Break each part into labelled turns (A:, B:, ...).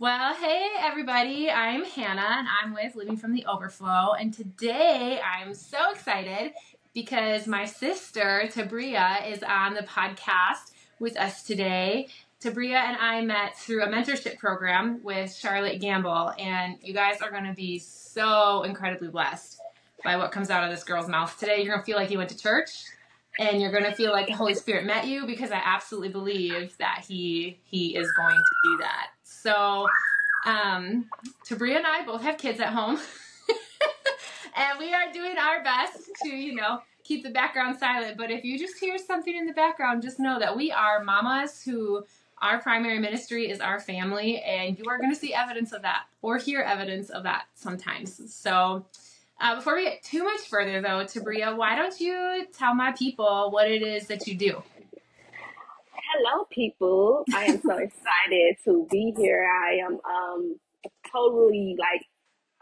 A: Well, hey everybody, I'm Hannah and I'm with Living from the Overflow. And today I'm so excited because my sister Tebria is on the podcast with us today. Tebria and I met through a mentorship program with Charlotte Gambill, and you guys are going to be so incredibly blessed by what comes out of this girl's mouth today. You're going to feel like you went to church and you're going to feel like the Holy Spirit met you because I absolutely believe that he he is going to do that. So, um, Tebria and I both have kids at home, and we are doing our best to, you know, keep the background silent. But if you just hear something in the background, just know that we are mamas who our primary ministry is our family, and you are going to see evidence of that or hear evidence of that sometimes. So, uh, before we get too much further, though, Tebria, why don't you tell my people what it is that you do?
B: Hello, people. I am so excited to be here. I am um totally like,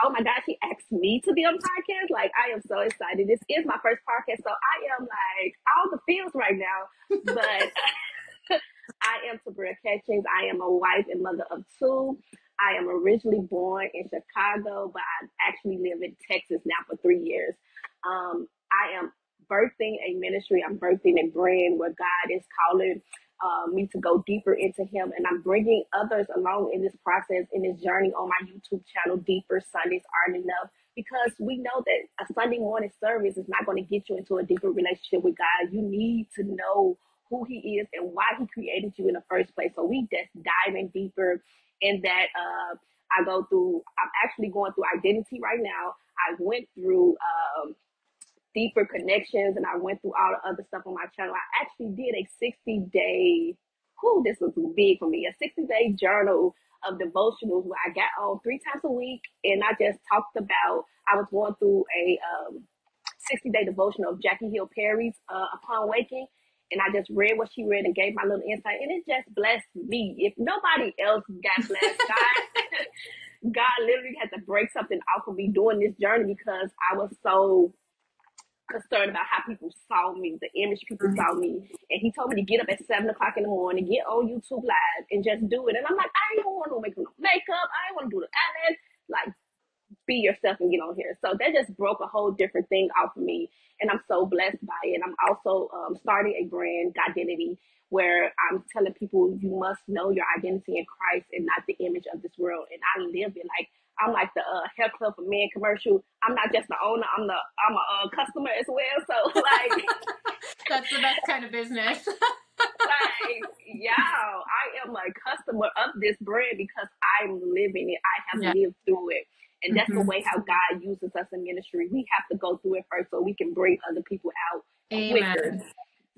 B: oh my God, she asked me to be on podcast. Like, I am so excited. This is my first podcast, so I am like all the feels right now. But I am Tebria Catchings. I am a wife and mother of two. I am originally born in Chicago, but I actually live in Texas now for three years. Um, I am birthing a ministry. I'm birthing a brand where God is calling uh, me to go deeper into Him, and I'm bringing others along in this process, in this journey on my YouTube channel. Deeper Sundays aren't enough because we know that a Sunday morning service is not going to get you into a deeper relationship with God. You need to know who He is and why He created you in the first place. So we just diving deeper in that. Uh, I go through. I'm actually going through identity right now. I went through. Um, deeper connections and I went through all the other stuff on my channel. I actually did a 60 day, whoo, this was big for me, a 60 day journal of devotionals where I got on three times a week and I just talked about, I was going through a um, 60 day devotional of Jackie Hill Perry's uh, Upon Waking. And I just read what she read and gave my little insight, and it just blessed me. If nobody else got blessed, God, God literally had to break something off of me doing this journey because I was so concerned about how people saw me, the image people mm-hmm. saw me. And he told me to get up at seven o'clock in the morning, get on YouTube live and just do it. And I'm like, I don't want to make no makeup. I don't want to do the eyelash. Like, be yourself and get on here. So that just broke a whole different thing off of me. And I'm so blessed by it. I'm also um, starting a brand, Identity, where I'm telling people you must know your identity in Christ and not the image of this world. And I live it like I'm like the uh, hair club for men commercial. I'm not just the owner. I'm the I'm a uh, customer as well. So like
A: that's the best kind of business.
B: like y'all, I am a customer of this brand because I'm living it. I have yeah. lived through it. And that's mm-hmm. the way how God uses us in ministry. We have to go through it first so we can bring other people out Amen. quicker.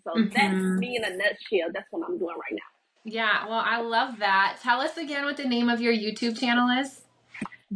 B: So mm-hmm. that's me in a nutshell. That's what I'm doing right now.
A: Yeah, well, I love that. Tell us again what the name of your YouTube channel is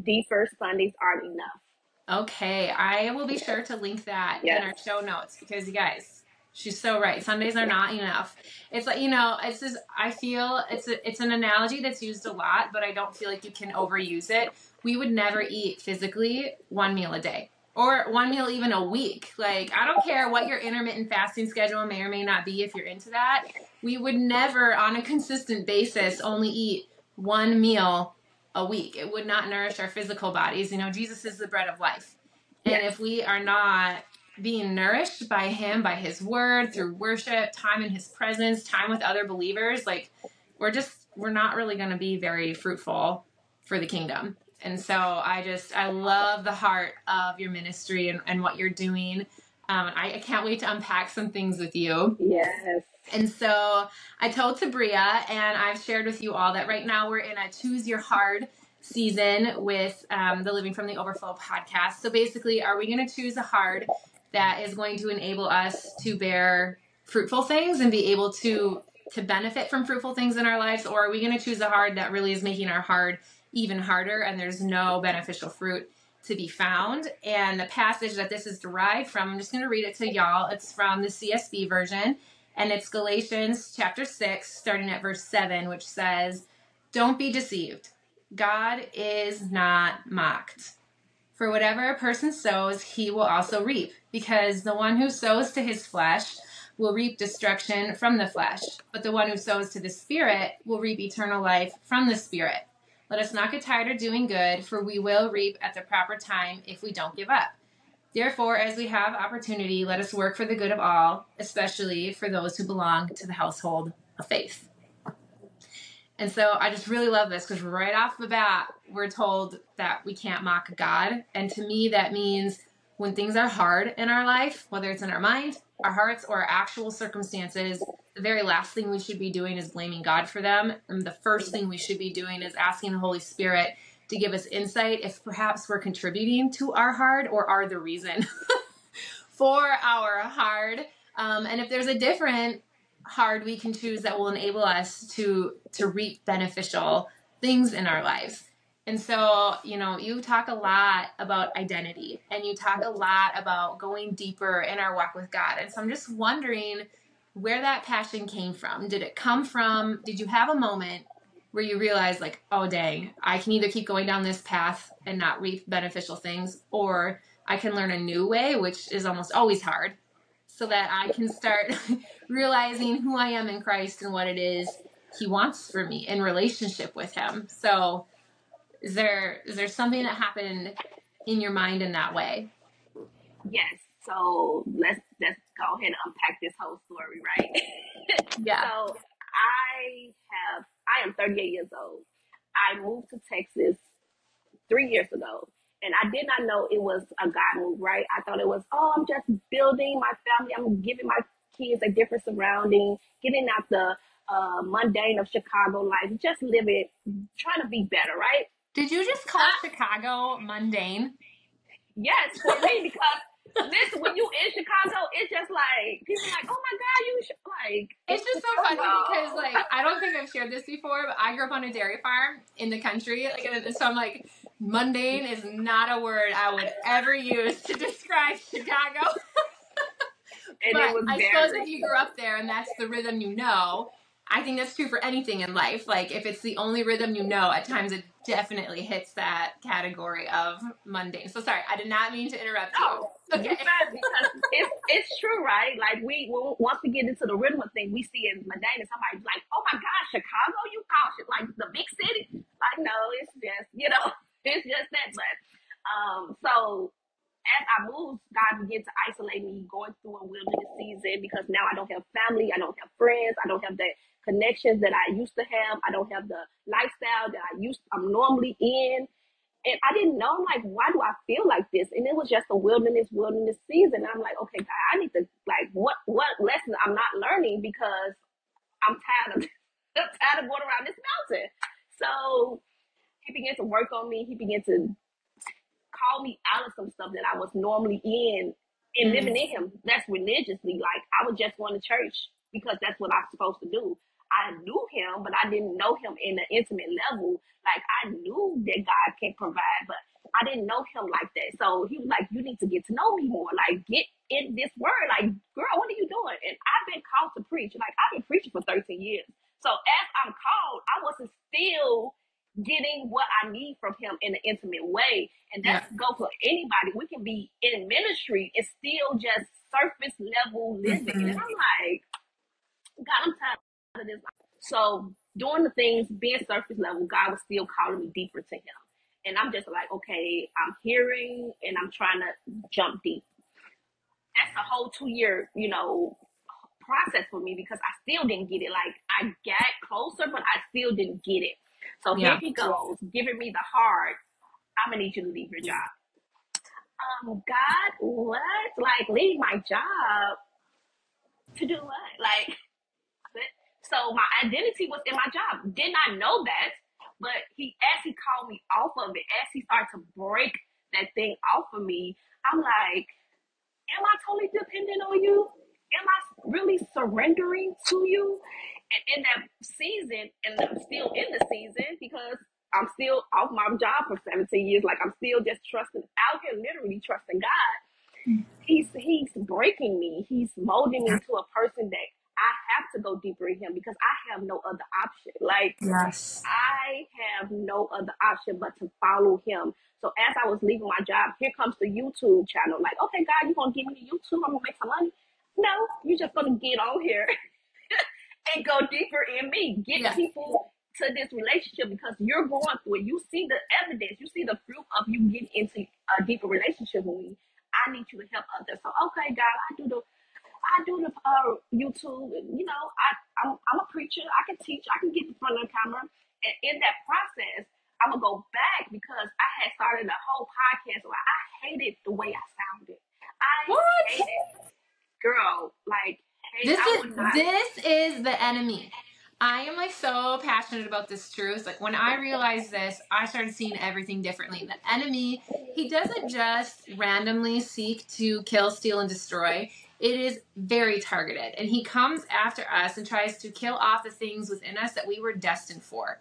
B: deeper Sundays aren't enough.
A: Okay, I will be sure to link that yes. in our show notes because you guys, she's so right. Sundays are not enough. It's like you know, it's just I feel it's a, it's an analogy that's used a lot, but I don't feel like you can overuse it. We would never eat physically one meal a day or one meal even a week. Like I don't care what your intermittent fasting schedule may or may not be if you're into that. We would never on a consistent basis only eat one meal a week. It would not nourish our physical bodies. You know, Jesus is the bread of life. And yes. if we are not being nourished by him, by his word, through worship, time in his presence, time with other believers, like we're just we're not really going to be very fruitful for the kingdom. And so I just I love the heart of your ministry and, and what you're doing. Um, I, I can't wait to unpack some things with you.
B: Yes.
A: And so I told Tebria, and I've shared with you all that right now we're in a choose your hard season with um, the Living from the Overflow podcast. So basically, are we going to choose a hard that is going to enable us to bear fruitful things and be able to to benefit from fruitful things in our lives, or are we going to choose a hard that really is making our hard even harder and there's no beneficial fruit to be found? And the passage that this is derived from, I'm just going to read it to y'all. It's from the CSB version and it's Galatians chapter 6, starting at verse 7, which says, Don't be deceived. God is not mocked. For whatever a person sows, he will also reap, because the one who sows to his flesh will reap destruction from the flesh, but the one who sows to the Spirit will reap eternal life from the Spirit. Let us not get tired of doing good, for we will reap at the proper time if we don't give up. Therefore, as we have opportunity, let us work for the good of all, especially for those who belong to the household of faith. And so I just really love this because right off the bat, we're told that we can't mock God. And to me, that means when things are hard in our life, whether it's in our mind, our hearts, or our actual circumstances, the very last thing we should be doing is blaming God for them. And the first thing we should be doing is asking the Holy Spirit to give us insight if perhaps we're contributing to our hard or are the reason for our hard. Um, and if there's a different hard we can choose that will enable us to to reap beneficial things in our lives. And so, you know, you talk a lot about identity and you talk a lot about going deeper in our walk with God. And so I'm just wondering where that passion came from. Did it come from, did you have a moment where you realize like, oh, dang, I can either keep going down this path and not reap beneficial things, or I can learn a new way, which is almost always hard, so that I can start realizing who I am in Christ and what it is He wants for me in relationship with Him. So, is there is there something that happened in your mind in that way?
B: Yes. So let's let's go ahead and unpack this whole story, right?
A: Yeah.
B: so I have I am 38 years old. I moved to Texas three years ago. And I did not know it was a God move, right? I thought it was, oh, I'm just building my family. I'm giving my kids a different surrounding, getting out the uh, mundane of Chicago life, just live it, trying to be better, right?
A: Did you just call Chicago mundane?
B: Yes, for me, because listen, when you in Chicago, it's just like people are like, oh my god, you sh-, like.
A: It's just so oh funny because like I don't think I've shared this before, but I grew up on a dairy farm in the country, like so I'm like mundane is not a word I would ever use to describe Chicago.
B: and
A: but
B: it was
A: I suppose if you grew up there and that's the rhythm you know, I think that's true for anything in life. Like if it's the only rhythm you know, at times it definitely hits that category of mundane. So sorry, I did not mean to interrupt you.
B: No,
A: Okay.
B: because it's it's true, right? Like we once we get into the rhythm of thing, we see it as mundane, and somebody's like, "Oh my gosh, Chicago, you call shit like the big city?" Like, no, it's just you know, it's just that. But um, so as I moved, God began to isolate me, going through a wilderness season because now I don't have family, I don't have friends, I don't have the connections that I used to have, I don't have the lifestyle that I used I'm normally in. And I didn't know, I'm like, why do I feel like this? And it was just a wilderness, wilderness season. And I'm like, okay, God, I need to like what what lessons I'm not learning because I'm tired of I'm tired of going around this mountain. So he began to work on me. He began to call me out of some stuff that I was normally in and
A: Mm.
B: living in him. That's religiously. Like I was just going to church because that's what I'm supposed to do. I knew him, but I didn't know him in an intimate level. Like I knew that God can provide, but I didn't know him like that. So he was like, "You need to get to know me more. Like get in this word. Like, girl, what are you doing?" And I've been called to preach. Like I've been preaching for 13 years. So as I'm called, I wasn't still getting what I need from him in an intimate way. And that's go for anybody. We can be in ministry and still just surface level living.
A: Mhm.
B: And I'm like, God, I'm tired of this. So doing the things, being surface level, God was still calling me deeper to him. And I'm just like, okay, I'm hearing and I'm trying to jump deep. That's a whole two year, you know, process for me because I still didn't get it. Like I got closer, but I still didn't get it. So
A: Yeah.
B: here he goes, giving me the hard. I'm gonna need you to leave your job. Um, God, what? Like leave my job to do what? Like, so my identity was in my job. Did not know that, but he as he called me off of it, as he started to break that thing off of me, I'm like, am I totally dependent on you? Am I really surrendering to you? And in that season, and I'm still in the season because I'm still off my job for 17 years. Like I'm still just trusting out here, literally trusting God. Hmm. He's he's breaking me. He's molding me into a person that I have to go deeper in him because I have no other option. Like
A: Yes.
B: I have no other option but to follow him. So as I was leaving my job, here comes the YouTube channel. Like, okay, God, you're gonna give me the YouTube? I'm gonna make some money. No, you're just gonna get on here and go deeper in me. Get
A: Yeah.
B: people to this relationship because you're going through it. You see the evidence, you see the fruit of you getting into a deeper relationship with me. I need you to help others. So okay, God, I do the I do the uh, YouTube. You know, I I'm, I'm a preacher. I can teach. I can get in front of the camera. And in that process, I'm gonna go back because I had started a whole podcast where I hated the way I sounded. I
A: What?
B: hated, girl, like hey,
A: This is
B: not.
A: this is the enemy. I am like so passionate about this truth. Like when I realized this, I started seeing everything differently. The enemy, he doesn't just randomly seek to kill, steal, and destroy. It is very targeted. And he comes after us and tries to kill off the things within us that we were destined for.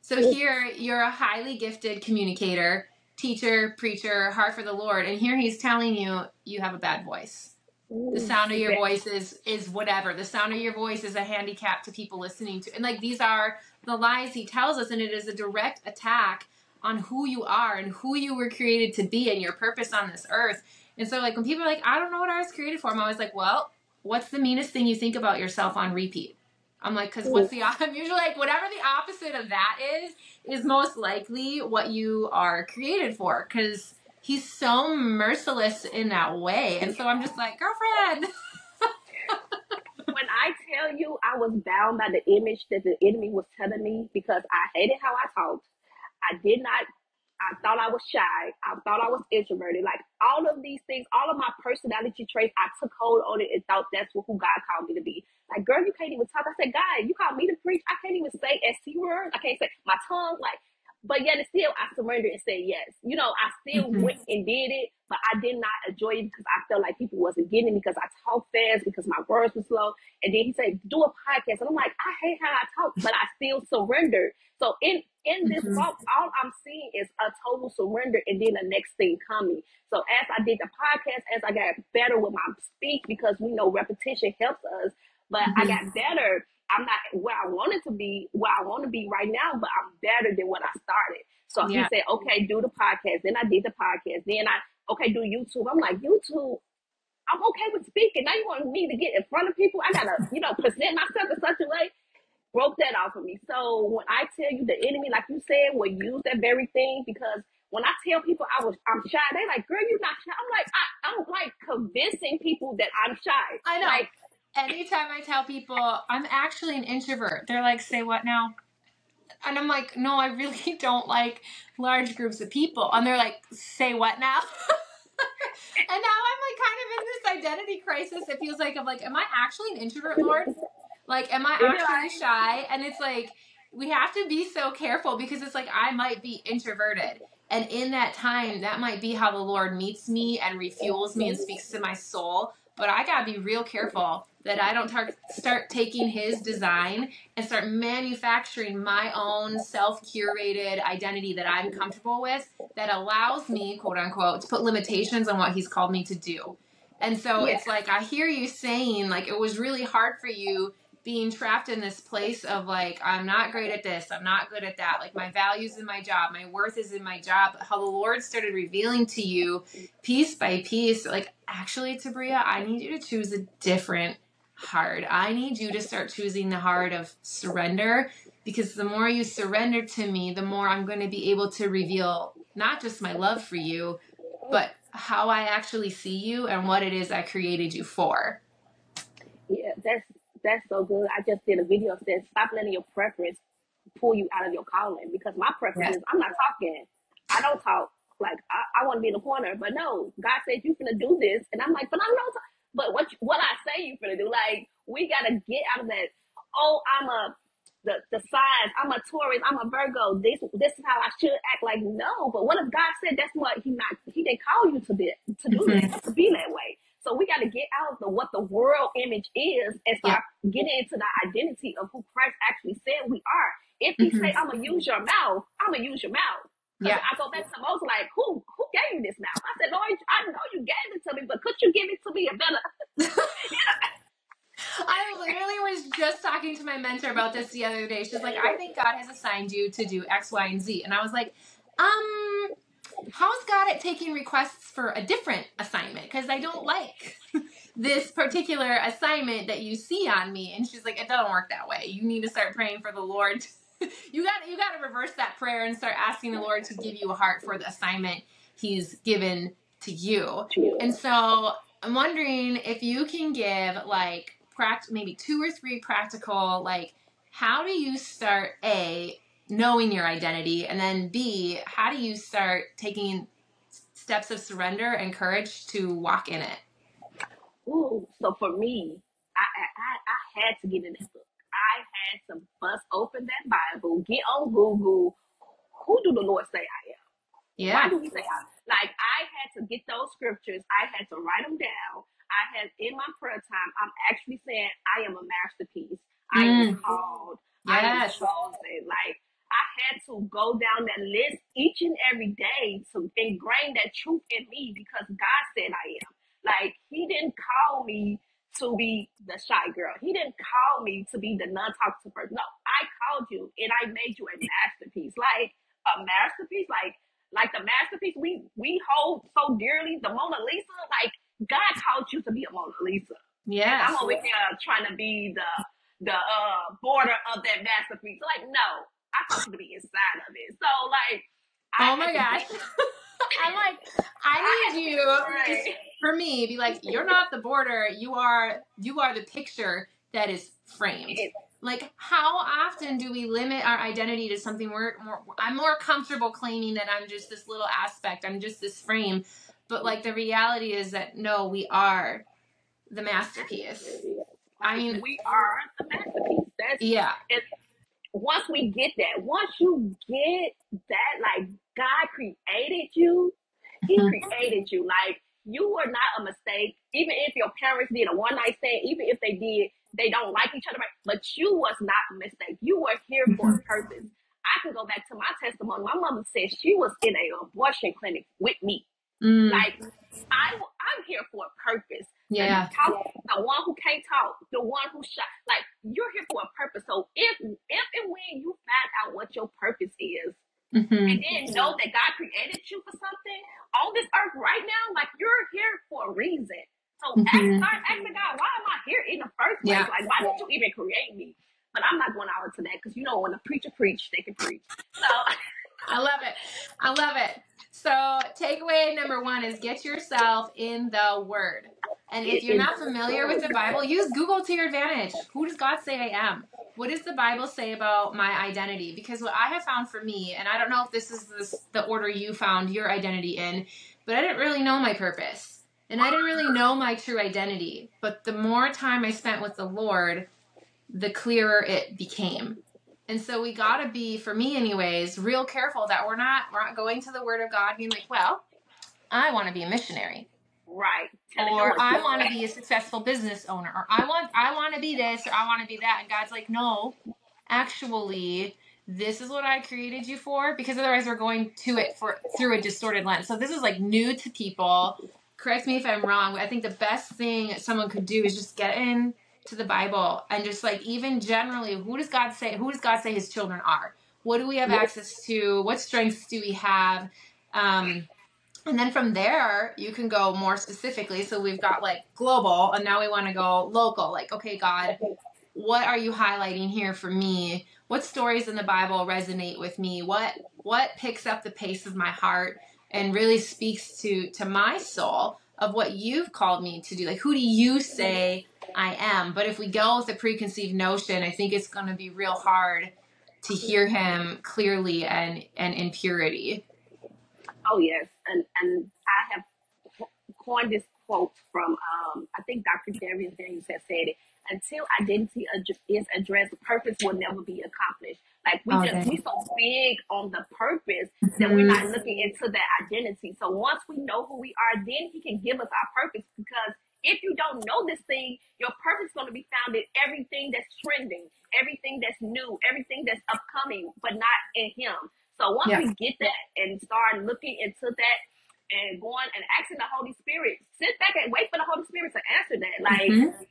A: So here you're a highly gifted communicator, teacher, preacher, heart for the Lord, and here he's telling you you have a bad voice. The sound of your voice is is whatever. The sound of your voice is a handicap to people listening to. And like these are the lies he tells us and it is a direct attack on who you are and who you were created to be and your purpose on this earth and so like when people are like i don't know what i was created for i'm always like well what's the meanest thing you think about yourself on repeat? I'm like because what's the i'm usually like whatever the opposite of that is is most likely what you are created for because he's so merciless in that way. And so i'm just like girlfriend!
B: When I tell you I was bound by the image that the enemy was telling me because I hated how I talked. I did not, I thought I was shy. I thought I was introverted. Like all of these things, all of my personality traits, I took hold on it and thought that's what, who God called me to be. Like, girl, you can't even talk. I said, God, you called me to preach. I can't even say SC words. I can't say my tongue. Like, but yet and still, I surrendered and said yes. You know, I still
A: Mhm.
B: went and did it, but I did not enjoy it because I felt like people wasn't getting it because I talk fast, because my words were slow. And then he said, do a podcast. And I'm like, I hate how I talk, but I still surrendered. So in in this
A: Mhm.
B: walk, all I'm seeing is a total surrender and then the next thing coming. So as I did the podcast, as I got better with my speech, because we know repetition helps us, but I
A: Mhm.
B: got better. I'm not where I wanted to be, where I want to be right now, but I'm better than when I started. So he said, okay, do the podcast. Then I did the podcast. Then I, okay, do YouTube. I'm like, YouTube, I'm okay with speaking. Now you want me to get in front of people? I gotta, you know, present myself in such a way. Broke that off of me. So when I tell you the enemy, like you said, will use that very thing because when I tell people I was I'm shy, they like, girl, you're not shy. I'm like, I, I'm like convincing people that I'm shy.
A: I know.
B: Like,
A: anytime i tell people i'm actually an introvert. They're like say what now? And i'm like no i really don't like large groups of people. And they're like say what now? And now i'm like kind of in this identity crisis. It feels like i'm like am i actually an introvert lord? Like am i actually shy? And it's like we have to be so careful because it's like i might be introverted. And in that time that might be how the lord meets me and refuels me and speaks to my soul but i gotta be real careful that i don't tar- start taking his design and start manufacturing my own self-curated identity that i'm comfortable with that allows me quote unquote to put limitations on what he's called me to do and so
B: Yeah.
A: it's like i hear you saying like it was really hard for you being trapped in this place of like i'm not great at this i'm not good at that. Like my values in my job my worth is in my job. How the lord started revealing to you piece by piece like actually tebria i need you to choose a different heart. I need you to start choosing the heart of surrender because the more you surrender to me the more i'm going to be able to reveal not just my love for you but how i actually see you and what it is i created you for.
B: Yeah, that's that's so good. I just did a video that says stop letting your preference pull you out of your calling because my preference
A: Yes.
B: is I'm not talking. I don't talk. Like I, I want to be in the corner, but no, God said you're gonna do this, and I'm like, but I don't. Talk. But what what I say you're gonna do? Like we gotta get out of that. Oh, I'm a the the signs. I'm a Taurus. I'm a Virgo. This this is how I should act. Like no, but what if God said that's what He not He didn't call you to be to do that mm-hmm. to be that way. So we got to get out of the what the world image is and start getting into the identity of who Christ actually said we are. If He
A: Mhm.
B: say I'm gonna use your mouth, I'm gonna use your mouth.
A: Yeah.
B: I go back to Moses like, who who gave you this mouth? I said, Lord, I know you gave it to me, but could you give it to me a better?
A: I literally was just talking to my mentor about this the other day. She's like, I think God has assigned you to do X, Y, and Z. And I was like, um, how's God at taking requests for a different assignment? Because I don't like this particular assignment that you see on me. And she's like, it doesn't work that way. You need to start praying for the Lord you got you got to reverse that prayer and start asking the Lord to give you a heart for the assignment He's given to you. And so I'm wondering if you can give like pract- maybe two or three practical like how do you start a knowing your identity and then b how do you start taking steps of surrender and courage to walk in it
B: Ooh, so for me, I, I I had to get in that book. I had to bust open that Bible, get on Google. Who do the Lord say I am?
A: yeah Why
B: do we say I? Like I had to get those scriptures. I had to write them down. I had in my prayer time. I'm actually saying I am a masterpiece. I am
A: mm,
B: called. I am
A: yes
B: chosen. Like I had to go down that list each and every day to ingrain that truth in me because God said I am. Like He didn't call me to be the shy girl. He didn't call me to be the non-talkative person. No, I called you and I made you a masterpiece. Like a masterpiece, like like the masterpiece we we hold so dearly, the Mona Lisa. Like God called you to be a Mona Lisa, Yeah, I'm over here trying to be the the uh border of that masterpiece. Like no, I you to be inside of it. So like I
A: oh my gosh i'm like
B: I
A: i need you just
B: right.
A: for me be like you're not the border you are you are the picture that is framed like how often do we limit our identity to something we're more i'm more comfortable claiming that i'm just this little aspect i'm just this frame but like the reality is that no we are the masterpiece i mean
B: we are the masterpiece. That's
A: yeah
B: and once we get that, once you get that, like God created you, He
A: Mhm.
B: created you. Like you were not a mistake. Even if your parents did a one night stand, even if they did, they don't like each other, right? but you was not a mistake. You were here for a
A: Mhm.
B: purpose. I can go back to my testimony. My mother said she was in a abortion clinic with me.
A: mm,
B: Like I, I'm here for a purpose. The
A: yeah
B: talk, the one who can't talk, the one who shot. Like you're here for a purpose. So if, if and when you find out what your purpose is,
A: hmm
B: and then know that God created you for something on this earth right now, like you're here for a reason. So ask,
A: hmm
B: start asking God, why am I here in the first place?
A: yeah
B: Like, why did you even create me? But I'm not going out into that because you know when the preacher preach, they can preach. So
A: I love it. I love it. So, takeaway number one is get yourself in the Word. And if you're not familiar with the Bible, use Google to your advantage. Who does God say I am? What does the Bible say about my identity? Because what I have found for me, and I don't know if this is this, the order you found your identity in, but I didn't really know my purpose. And I didn't really know my true identity. But the more time I spent with the Lord, the clearer it became. And so we got to be, for me anyways, real careful that we're not we're not going to the Word of God being like, well, I want to be a missionary,
B: right. Telling
A: or I want to be a successful business owner, or I want I want to be this, or I want to be that. And God's like, no, actually, this is what I created you for, because otherwise we're going to it for through a distorted lens. So this is like new to people. Correct me if I'm wrong, I think the best thing someone could do is just get in to the Bible and just like even generally, who does God say? Who does God say His children are? What do we have access to? What strengths do we have? Um, and then from there, you can go more specifically. So we've got like global, and now we want to go local. Like, okay, God, what are you highlighting here for me? What stories in the Bible resonate with me? What what picks up the pace of my heart and really speaks to to my soul of what you've called me to do? Like, who do you say I am? But if we go with a preconceived notion, I think it's going to be real hard to hear Him clearly and and in purity.
B: Oh yes, and and I have coined this quote from um, I think Dr. Dharius Daniels has said it. Until identity is addressed, the purpose will never be accomplished. Like we
A: Oh,
B: just we so big on the purpose that we're not looking into that identity. So once we know who we are, then He can give us our purpose. Because if you don't know this thing, your purpose is going to be found in everything that's trending, everything that's new, everything that's upcoming, but not in Him. So once
A: Yeah.
B: we get that and start looking into that and going and asking the Holy Spirit, sit back and wait for the Holy Spirit to answer that. Like,
A: Mhm.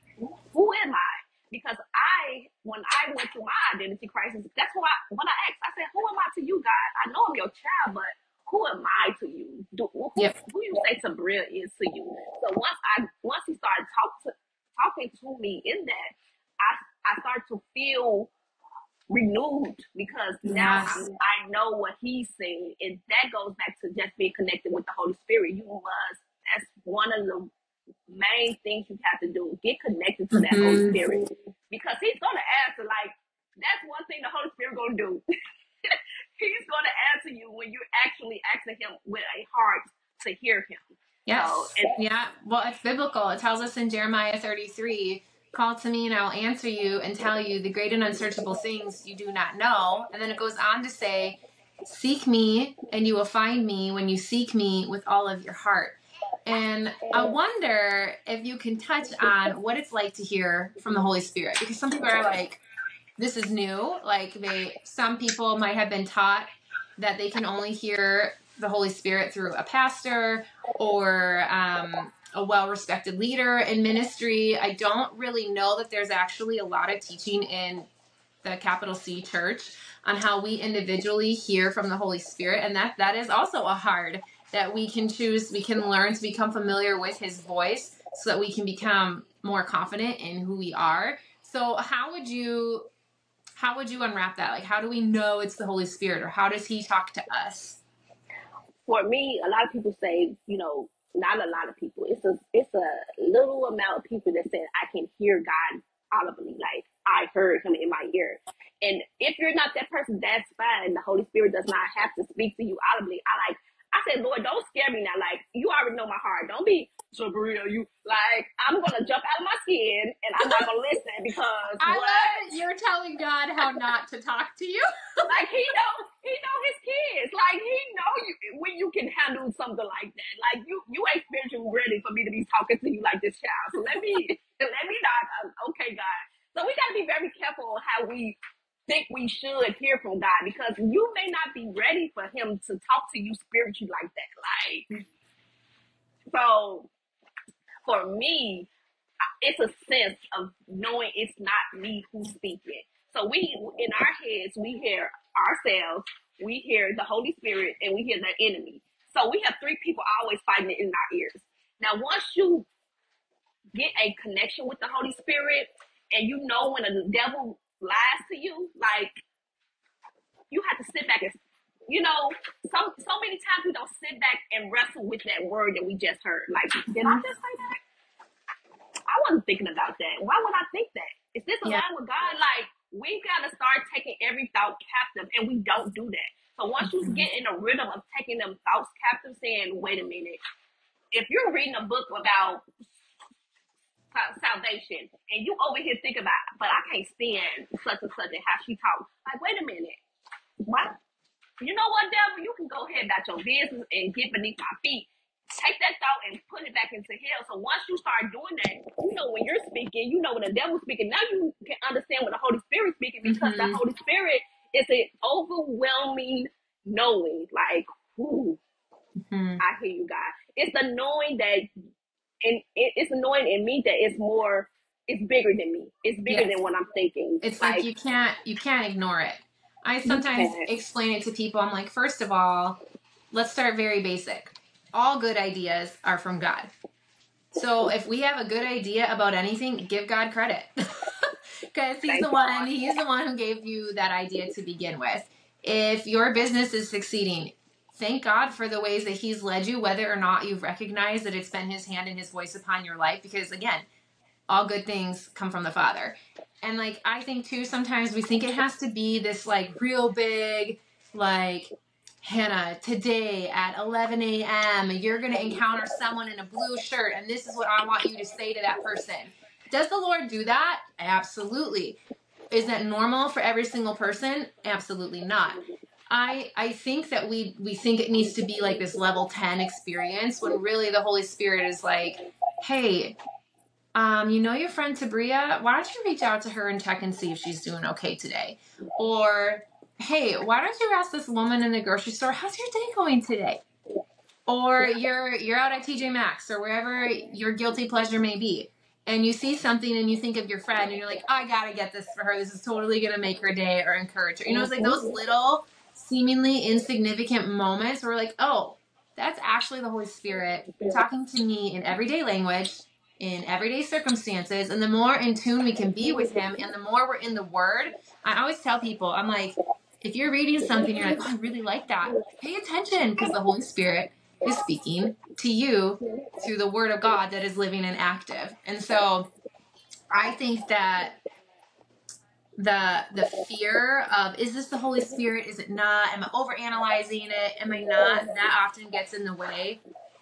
B: who am I? Because I, when I went through my identity crisis, that's what I, when I asked, I said, who am I to you, God? I know I'm your child, but who am I to you? Do, who,
A: Yep.
B: who you say Tebria is to you? So once I, once he started talk to, talking to me in that, I, I started to feel renewed because now
A: Yes.
B: I, I know what he's saying, and that goes back to just being connected with the Holy Spirit. You must. That's one of the main things you have to do. Get connected to that Holy
A: Mhm.
B: Spirit because he's gonna answer. Like that's one thing the Holy Spirit gonna do. he's gonna answer you when you're actually asking him with a heart to hear him.
A: Yes.
B: So, and
A: Yeah. Well, it's biblical. It tells us in Jeremiah 33 call to me and I will answer you and tell you the great and unsearchable things you do not know. And then it goes on to say, Seek me and you will find me when you seek me with all of your heart. And I wonder if you can touch on what it's like to hear from the Holy Spirit because some people are like, this is new. Like they, some people might have been taught that they can only hear the Holy Spirit through a pastor or um, a well respected leader in ministry. I don't really know that there's actually a lot of teaching in the capital C church on how we individually hear from the Holy Spirit. And that that is also a hard that we can choose, we can learn to become familiar with his voice so that we can become more confident in who we are. So how would you how would you unwrap that? Like how do we know it's the Holy Spirit or how does he talk to us?
B: for me, a lot of people say, you know, not a lot of people. It's a it's a little amount of people that say I can hear God audibly, like I heard Him in my ear. And if you're not that person, that's fine. The Holy Spirit does not have to speak to you audibly. I like. I said, Lord, don't scare me now. Like you already know my heart. Don't be so Berea, you like I'm gonna jump out of my skin and I'm not gonna listen because
A: I
B: what?
A: love you're telling God how not to talk to you.
B: like he know he know his kids. Like he know you when you can handle something like that. Like you you ain't spiritually ready for me to be talking to you like this child. So let me let me not. Uh, okay, God. So we gotta be very careful how we think we should hear from God because you may not be ready for Him to talk to you spiritually like that. Like so, for me, it's a sense of knowing it's not me who's speaking. So we, in our heads, we hear ourselves, we hear the Holy Spirit, and we hear the enemy. So we have three people always fighting in our ears. Now, once you get a connection with the Holy Spirit, and you know when the devil lies to you, like you have to sit back and, you know, so so many times we don't sit back and wrestle with that word that we just heard. Like, did I just say that? I wasn't thinking about that. Why would I think that? Is this
A: Yeah.
B: aligned with God? Like, we gotta start taking every thought captive, and we don't do that. So once you mm-hmm. get in a rhythm of taking them thoughts captive, saying, "Wait a minute," if you're reading a book about salvation, and you over here think about, but I can't stand such and such and how she talks. Like, wait a minute, what? You know what, devil? You can go ahead about your business and get beneath my feet. Take that thought and put it back into hell. So once you start doing that, you know when you're speaking, you know when the devil's speaking. Now you can understand when the Holy Spirit's speaking because the
A: Mhm.
B: Holy Spirit is an overwhelming knowing. Like, ooh,
A: Mhm.
B: I hear you, God. It's the knowing that, and it, it's annoying in me that it's more, it's bigger than me. It's bigger
A: Yes.
B: than what I'm thinking.
A: It's like you can't you can't ignore it. I sometimes explain it to people. I'm like, first of all, let's start very basic. All good ideas are from God. So if we have a good idea about anything, give God credit. Because he's
B: Thank
A: the one, he's the one who gave you that idea to begin with. If your business is succeeding, thank God for the ways that he's led you, whether or not you've recognized that it's been his hand and his voice upon your life. Because again, all good things come from the Father. And like I think too, sometimes we think it has to be this like real big, like Hannah, today at 11 a.m., you're going to encounter someone in a blue shirt, and this is what I want you to say to that person. Does the Lord do that? Absolutely. Is that normal for every single person? Absolutely not. I I think that we we think it needs to be like this level 10 experience when really the Holy Spirit is like, hey, um, you know your friend Tebria? Why don't you reach out to her and check and see if she's doing okay today? Or, hey, why don't you ask this woman in the grocery store, how's your day going today? Or you're you're out at TJ Maxx or wherever your guilty pleasure may be, and you see something and you think of your friend and you're like, I gotta get this for her. This is totally gonna make her day or encourage her. You know, it's like those little seemingly insignificant moments where we're like, oh, that's actually the Holy Spirit talking to me in everyday language in everyday circumstances. And the more in tune we can be with him and the more we're in the word i always tell people i'm like if you're reading something you're like oh i really like that. Pay attention because the holy spirit is speaking to you through the word of god that is living and active. And so i think that the the fear of is this the holy spirit is it not am i overanalyzing it am i not that often gets in the way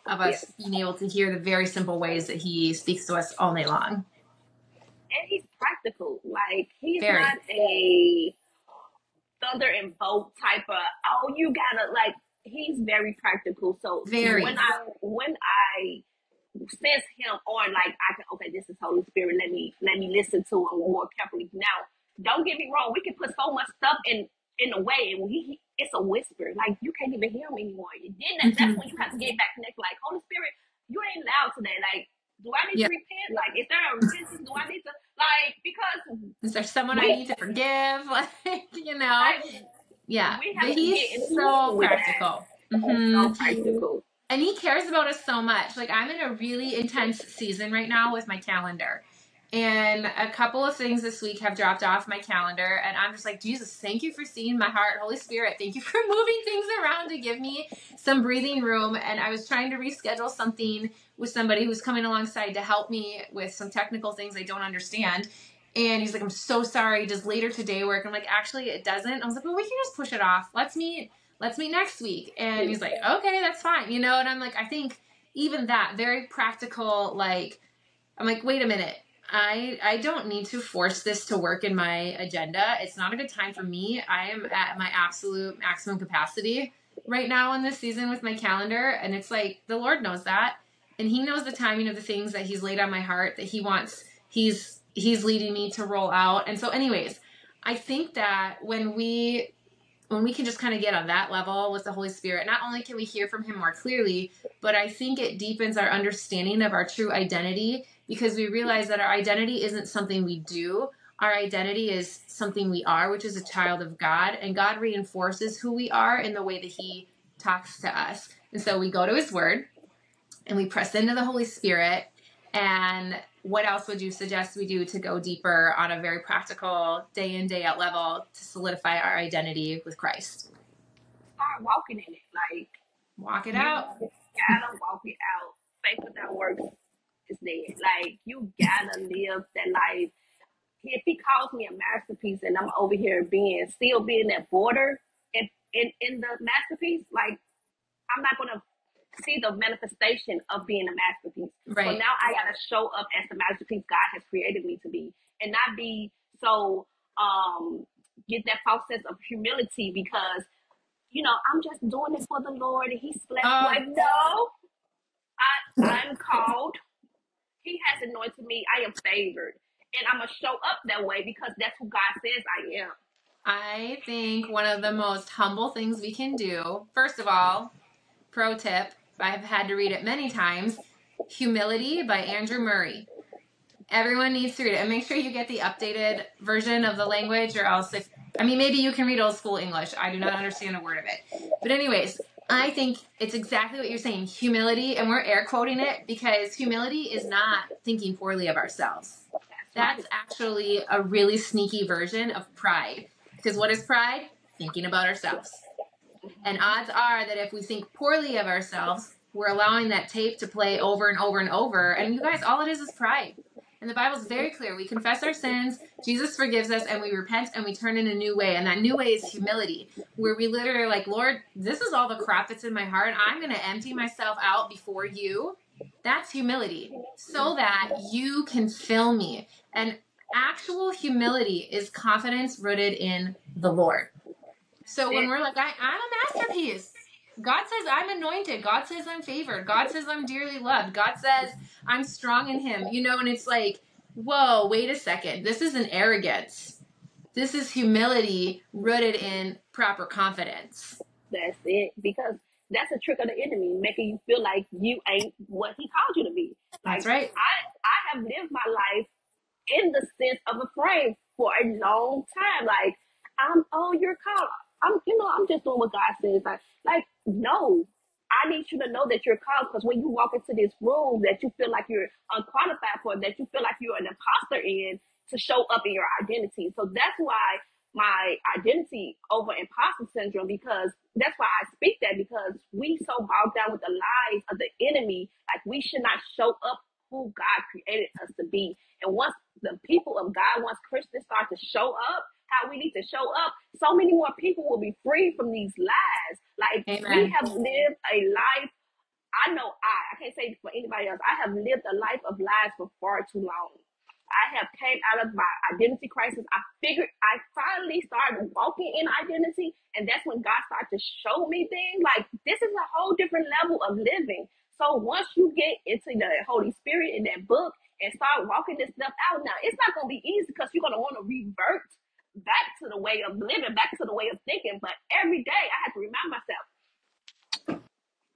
A: of us being able to hear the very simple ways that he speaks to us all day long.
B: And he's practical. Like he's very. not a thunder and bolt type of oh you gotta like he's very practical. So very. when I when I sense him on like I can okay this is Holy Spirit let me let me listen to him more carefully. Now don't get me wrong we can put so much stuff in in a way and he, it's a whisper. Like you can't even hear him anymore. And then that's, that's mm-hmm. when you have to get back connected. Like Holy Spirit, you ain't loud today. Like, do I need to repent? Like, is there a repentance? Do I need to like because
A: is there someone we, I need to forgive? Like, you know, like, yeah. he's so practical.
B: Mm-hmm. So practical.
A: And he cares about us so much. Like I'm in a really intense season right now with my calendar. And a couple of things this week have dropped off my calendar. And I'm just like, Jesus, thank you for seeing my heart. Holy Spirit, thank you for moving things around to give me some breathing room. And I was trying to reschedule something with somebody who's coming alongside to help me with some technical things I don't understand. And he's like, I'm so sorry. Does later today work? I'm like, actually, it doesn't. I was like, well, we can just push it off. Let's meet. Let's meet next week. And he's like, okay, that's fine. You know, and I'm like, I think even that very practical, like, I'm like, wait a minute I I don't need to force this to work in my agenda. It's not a good time for me. I am at my absolute maximum capacity right now in this season with my calendar and it's like the Lord knows that and he knows the timing of the things that he's laid on my heart that he wants he's he's leading me to roll out. And so anyways, I think that when we when we can just kind of get on that level with the Holy Spirit, not only can we hear from him more clearly, but I think it deepens our understanding of our true identity because we realize that our identity isn't something we do. Our identity is something we are, which is a child of God, and God reinforces who we are in the way that He talks to us. And so we go to His Word and we press into the Holy Spirit. And what else would you suggest we do to go deeper on a very practical, day in, day out level to solidify our identity with Christ?
B: Start walking in it. Like,
A: walk it out.
B: gotta walk it out. Faith without works is dead. Like you gotta live that life. If he calls me a masterpiece and I'm over here being still being that border in in, in the masterpiece, like I'm not gonna see the manifestation of being a masterpiece. Right. So now I gotta show up as the masterpiece God has created me to be and not be so um get that false sense of humility because you know, I'm just doing this for the Lord and he's blessed. Uh, like, no, I, I'm called he has anointed me. I am favored. And I'm going to show up that way because that's who God says I am.
A: I think one of the most humble things we can do, first of all, pro tip, I've had to read it many times Humility by Andrew Murray. Everyone needs to read it and make sure you get the updated version of the language, or else, if I mean, maybe you can read old school English. I do not understand a word of it. But, anyways, I think it's exactly what you're saying humility, and we're air quoting it because humility is not thinking poorly of ourselves. That's actually a really sneaky version of pride. Because what is pride? Thinking about ourselves. And odds are that if we think poorly of ourselves, we're allowing that tape to play over and over and over. And you guys, all it is is pride. And the Bible's very clear. We confess our sins, Jesus forgives us, and we repent and we turn in a new way. And that new way is humility, where we literally are like, Lord, this is all the crap that's in my heart. I'm going to empty myself out before you. That's humility, so that you can fill me. And actual humility is confidence rooted in the Lord. So when we're like, I, I'm a masterpiece, God says I'm anointed. God says I'm favored. God says I'm dearly loved. God says I'm strong in Him. You know, and it's like, whoa, wait a second. This isn't arrogance. This is humility rooted in proper confidence.
B: That's it. Because that's a trick of the enemy, making you feel like you ain't what he called you to be.
A: Like, that's right.
B: I, I have lived my life in the sense of a frame for a long time. Like, I'm, oh, you're called. I'm, you know, I'm just doing what God says. Like, like, no, I need you to know that you're called because when you walk into this room that you feel like you're unqualified for, that you feel like you're an imposter in, to show up in your identity. So that's why my identity over imposter syndrome because that's why I speak that because we so bogged down with the lies of the enemy, like we should not show up who God created us to be. And once the people of God, once Christians start to show up, how we need to show up, so many more people will be free from these lies. Like Amen. we have lived a life. I know I, I can't say for anybody else. I have lived a life of lies for far too long. I have came out of my identity crisis. I figured I finally started walking in identity, and that's when God started to show me things like this is a whole different level of living. So once you get into the Holy Spirit in that book and start walking this stuff out, now it's not gonna be easy because you're gonna want to revert back to the way of living, back to the way of thinking. But every day I have to remind myself,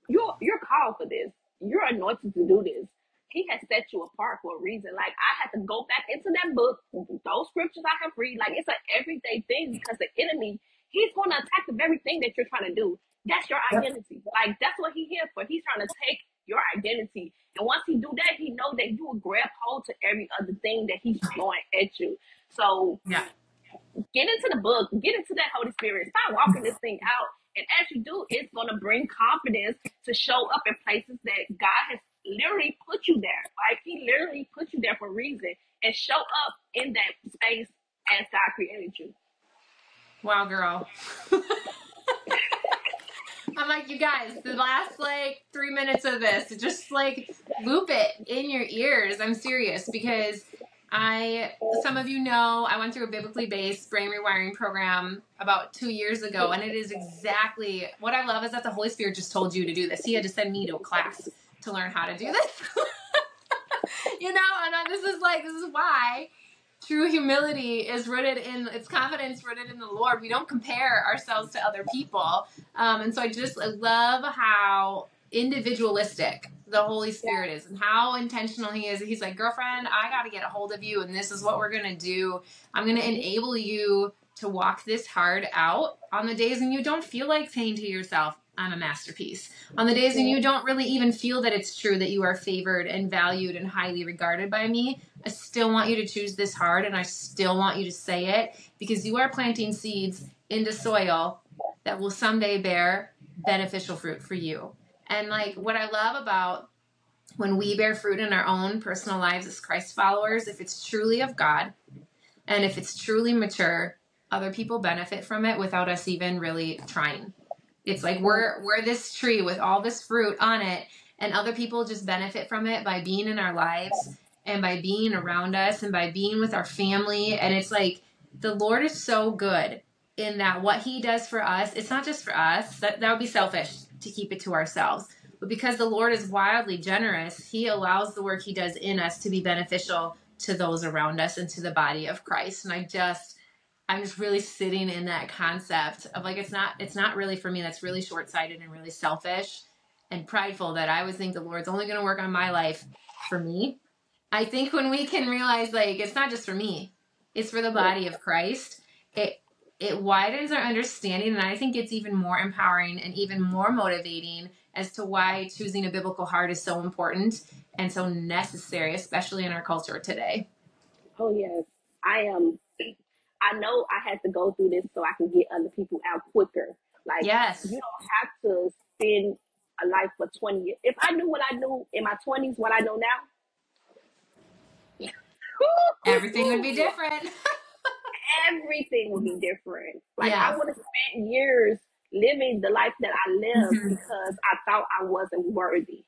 B: you're you're called for this. You're anointed to do this. He has set you apart for a reason. Like I had to go back into that book, those scriptures I have read. Like it's an everyday thing because the enemy, he's going to attack the very thing that you're trying to do. That's your identity. Like that's what he here for. He's trying to take your identity. And once he do that, he know that you will grab hold to every other thing that he's throwing at you. So
A: yeah.
B: Get into the book, get into that Holy Spirit, start walking this thing out. And as you do, it's going to bring confidence to show up in places that God has literally put you there. Like he literally put you there for a reason and show up in that space as God created you.
A: Wow, girl. I'm like, you guys, the last like three minutes of this, just like loop it in your ears. I'm serious because I, some of you know, I went through a biblically based brain rewiring program about two years ago, and it is exactly what I love is that the Holy Spirit just told you to do this. He had to send me to a class to learn how to do this. you know, and this is like, this is why true humility is rooted in its confidence rooted in the lord we don't compare ourselves to other people um, and so i just love how individualistic the holy spirit yeah. is and how intentional he is he's like girlfriend i got to get a hold of you and this is what we're gonna do i'm gonna enable you to walk this hard out on the days when you don't feel like saying to yourself I'm a masterpiece. On the days when you don't really even feel that it's true that you are favored and valued and highly regarded by me, I still want you to choose this hard and I still want you to say it because you are planting seeds into soil that will someday bear beneficial fruit for you. And like what I love about when we bear fruit in our own personal lives as Christ followers, if it's truly of God and if it's truly mature, other people benefit from it without us even really trying. It's like we're we're this tree with all this fruit on it, and other people just benefit from it by being in our lives and by being around us and by being with our family. And it's like the Lord is so good in that what He does for us, it's not just for us. That that would be selfish to keep it to ourselves. But because the Lord is wildly generous, He allows the work He does in us to be beneficial to those around us and to the body of Christ. And I just I'm just really sitting in that concept of like it's not it's not really for me. That's really short sighted and really selfish and prideful that I would think the Lord's only going to work on my life for me. I think when we can realize like it's not just for me, it's for the body of Christ. It it widens our understanding and I think it's even more empowering and even more motivating as to why choosing a biblical heart is so important and so necessary, especially in our culture today.
B: Oh yes. I am um, I know I had to go through this so I can get other people out quicker. Like,
A: yes,
B: you don't have to spend a life for 20 years. If I knew what I knew in my 20s, what I know now,
A: everything would be different.
B: everything would be different. Like, I would have spent years living the life that I lived mm-hmm. because I thought I wasn't worthy.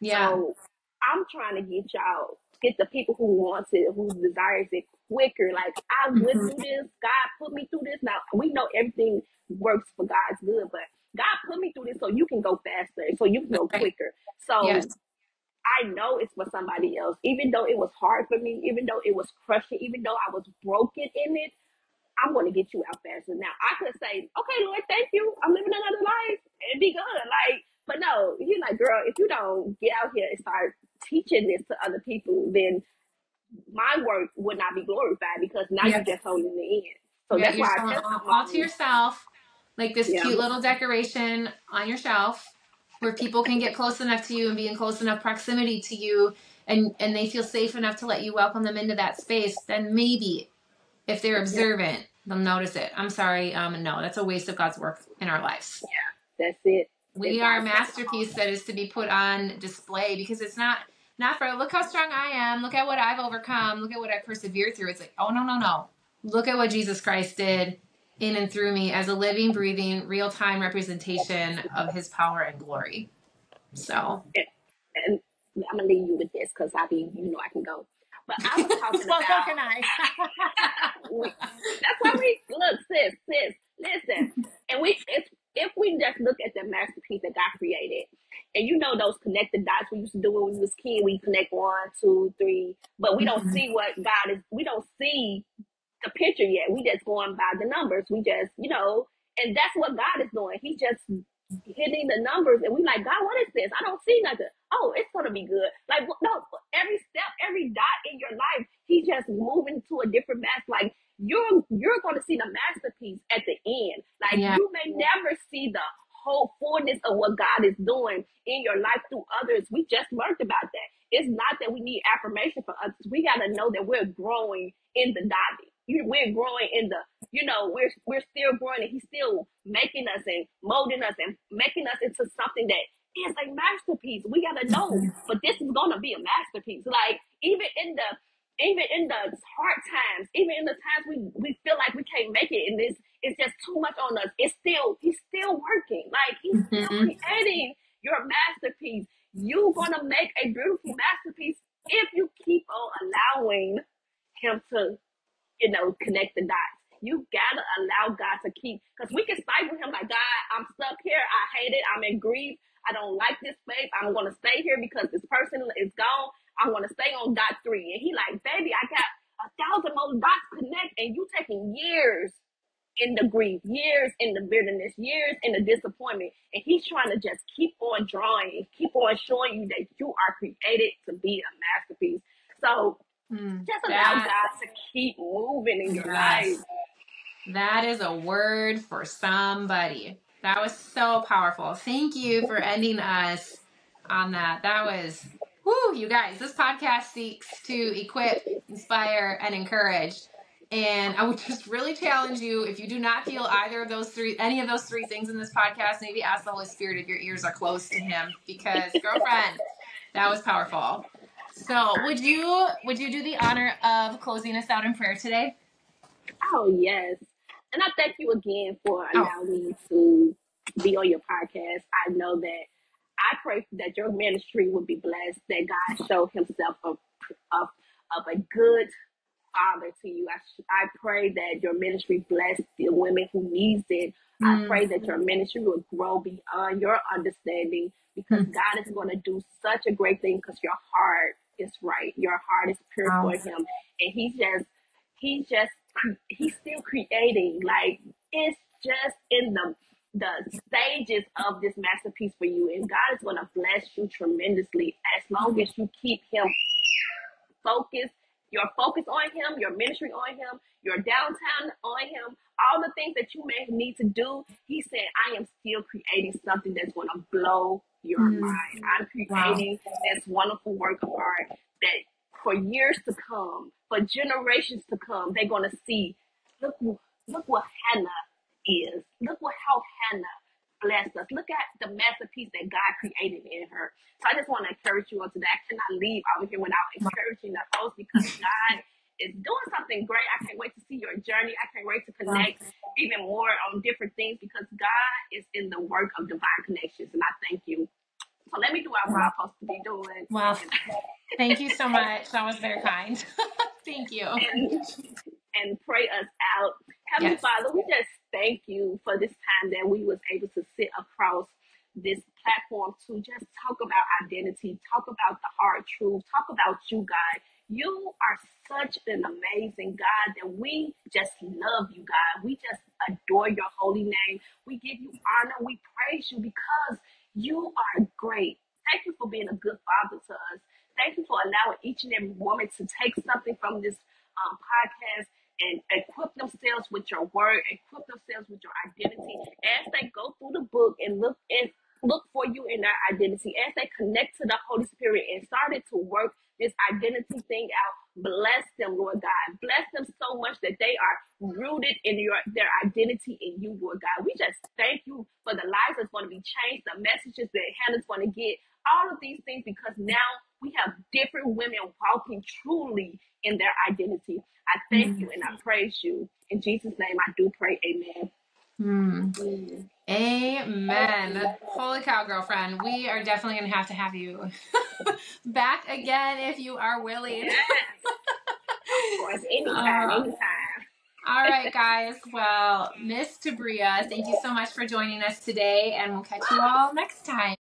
B: Yeah. So I'm trying to get y'all get the people who wants it, who desires it quicker. Like I went mm-hmm. through this, God put me through this. Now we know everything works for God's good, but God put me through this so you can go faster, so you can go quicker. So yes. I know it's for somebody else. Even though it was hard for me, even though it was crushing, even though I was broken in it, I'm going to get you out faster. Now I could say, okay, Lord, thank you. I'm living another life and be good. Like, but no, you're like, girl, if you don't get out here and start teaching this to other people, then my work would not be glorified because now yes. you're just holding the end. So yeah, that's why I
A: all, all to yourself, like this yeah. cute little decoration on your shelf. where people can get close enough to you and be in close enough proximity to you and and they feel safe enough to let you welcome them into that space, then maybe if they're observant, they'll notice it. I'm sorry, um, no, that's a waste of God's work in our lives.
B: Yeah, that's it.
A: We are a masterpiece that is to be put on display because it's not not for look how strong I am, look at what I've overcome, look at what I persevered through. It's like, oh no, no, no. Look at what Jesus Christ did in and through me as a living, breathing, real time representation of his power and glory. So
B: and I'm gonna leave you with this because I be, you know, I can go. But I was talking
A: well, so
B: about.
A: can I.
B: That's why we look, sis, sis. Listen, and we if if we just look at the masterpiece that God created, and you know those connected dots we used to do when we was kid, we connect one, two, three, but we don't
A: Mhm.
B: see what God is. We don't see the picture yet. We just going by the numbers. We just, you know, and that's what God is doing. He's just hitting the numbers, and we like, God, what is this? I don't see nothing. Oh, it's gonna be good. Like no, every step, every dot in your life, He's just moving to a different mass. Like you're you're gonna see the masterpiece at the end. Like
A: Yeah.
B: you may never see the whole fullness of what God is doing in your life through others. We just learned about that. It's not that we need affirmation for others. We gotta know that we're growing in the dotting. You- We're growing in the, you know, we're we're still growing, and He's still making us and molding us and making us into something that is a masterpiece. We gotta know, but this is gonna be a masterpiece. Like even in the even in the hard times, even in the times we, we feel like we can't make it and this it's just too much on us, it's still he's still working. Like he's still
A: Mhm.
B: creating your masterpiece. You're gonna make a beautiful masterpiece if you keep on allowing him to you know, connect the dots. You gotta allow God to keep, because we can fight with him like, God, I'm stuck here. I hate it. I'm in grief. I don't like this space. I'm gonna stay here because this person is gone. I'm gonna stay on dot three. And he like, baby, I got a thousand more dots connect, and you taking years in the grief, years in the bitterness, years in the disappointment. And he's trying to just keep on drawing and keep on showing you that you are created to be a masterpiece. So
A: Mm.
B: just allow God to keep moving in your
A: Yes.
B: life.
A: That is a word for somebody. That was so powerful. Thank you for ending us on that. That was, whoo, you guys. This podcast seeks to equip, inspire, and encourage. And I would just really challenge you if you do not feel either of those three, any of those three things in this podcast, maybe ask the Holy Spirit if your ears are close to Him. Because, girlfriend, that was powerful. So, would you would you do the honor of closing us out in prayer today?
B: Oh yes. And I thank you again for
A: Oh.
B: allowing me to be on your podcast. I know that I pray that your ministry will be blessed, that God show himself of, of, of a good father to you. I, I pray that your ministry bless the women who needs it. I
A: Mm.
B: pray that your ministry will grow beyond your understanding because
A: Mm.
B: God is going to do such a great thing because your heart is right. Your heart is pure
A: Wow.
B: for him. And he's just, he's just, he's still creating. Like, it's just in the, the stages of this masterpiece for you. And God is going to bless you tremendously as long as you keep him focused. your focus on him, your ministry on him, your downtown on him, all the things that you may need to do. He said, I am still creating something that's going to blow your
A: Mm.
B: mind. I'm
A: Wow.
B: creating this wonderful work of art that for years to come, for generations to come, they're going to see, look, look what Hannah is. Look what how Hannah blessed us. Look at the masterpiece that God created in her. So I just want to encourage you on today. I cannot leave out of here without encouraging the host because God is doing something great. I can't wait to see your journey. I can't wait to connect even more on different things because God is in the work of divine connections. And I thank you. So let me do what I'm supposed to be doing.
A: Wow. Thank you so much. That was very kind. Thank you.
B: and, and pray us out. Heavenly
A: Yes.
B: Father, we just thank you for this time that we was able to sit across this platform to just talk about identity, talk about the hard truth, talk about you, God. You are such an amazing God that we just love you, God. We just adore your holy name. We give you honor. We praise you because you are great. Thank you for being a good father to us. Thank you for allowing each and every woman to take something from this um, podcast and equip themselves with your word, equip themselves with your identity as they go through the book and look and look for you in their identity, as they connect to the Holy Spirit and started to work this identity thing out, bless them, Lord God. Bless them so much that they are rooted in your their identity in you, Lord God. We just thank you for the lives that's going to be changed, the messages that Hannah's going to get, all of these things, because now we have different women walking truly in their identity. I thank you and I praise you. In Jesus' name, I do pray. Amen.
A: Mm. Amen. Holy cow, girlfriend. We are definitely going to have to have you back again if you are willing.
B: Of course, anytime,
A: Uh,
B: anytime.
A: all right, guys. Well, Miss Tebria, thank you so much for joining us today, and we'll catch you all next time.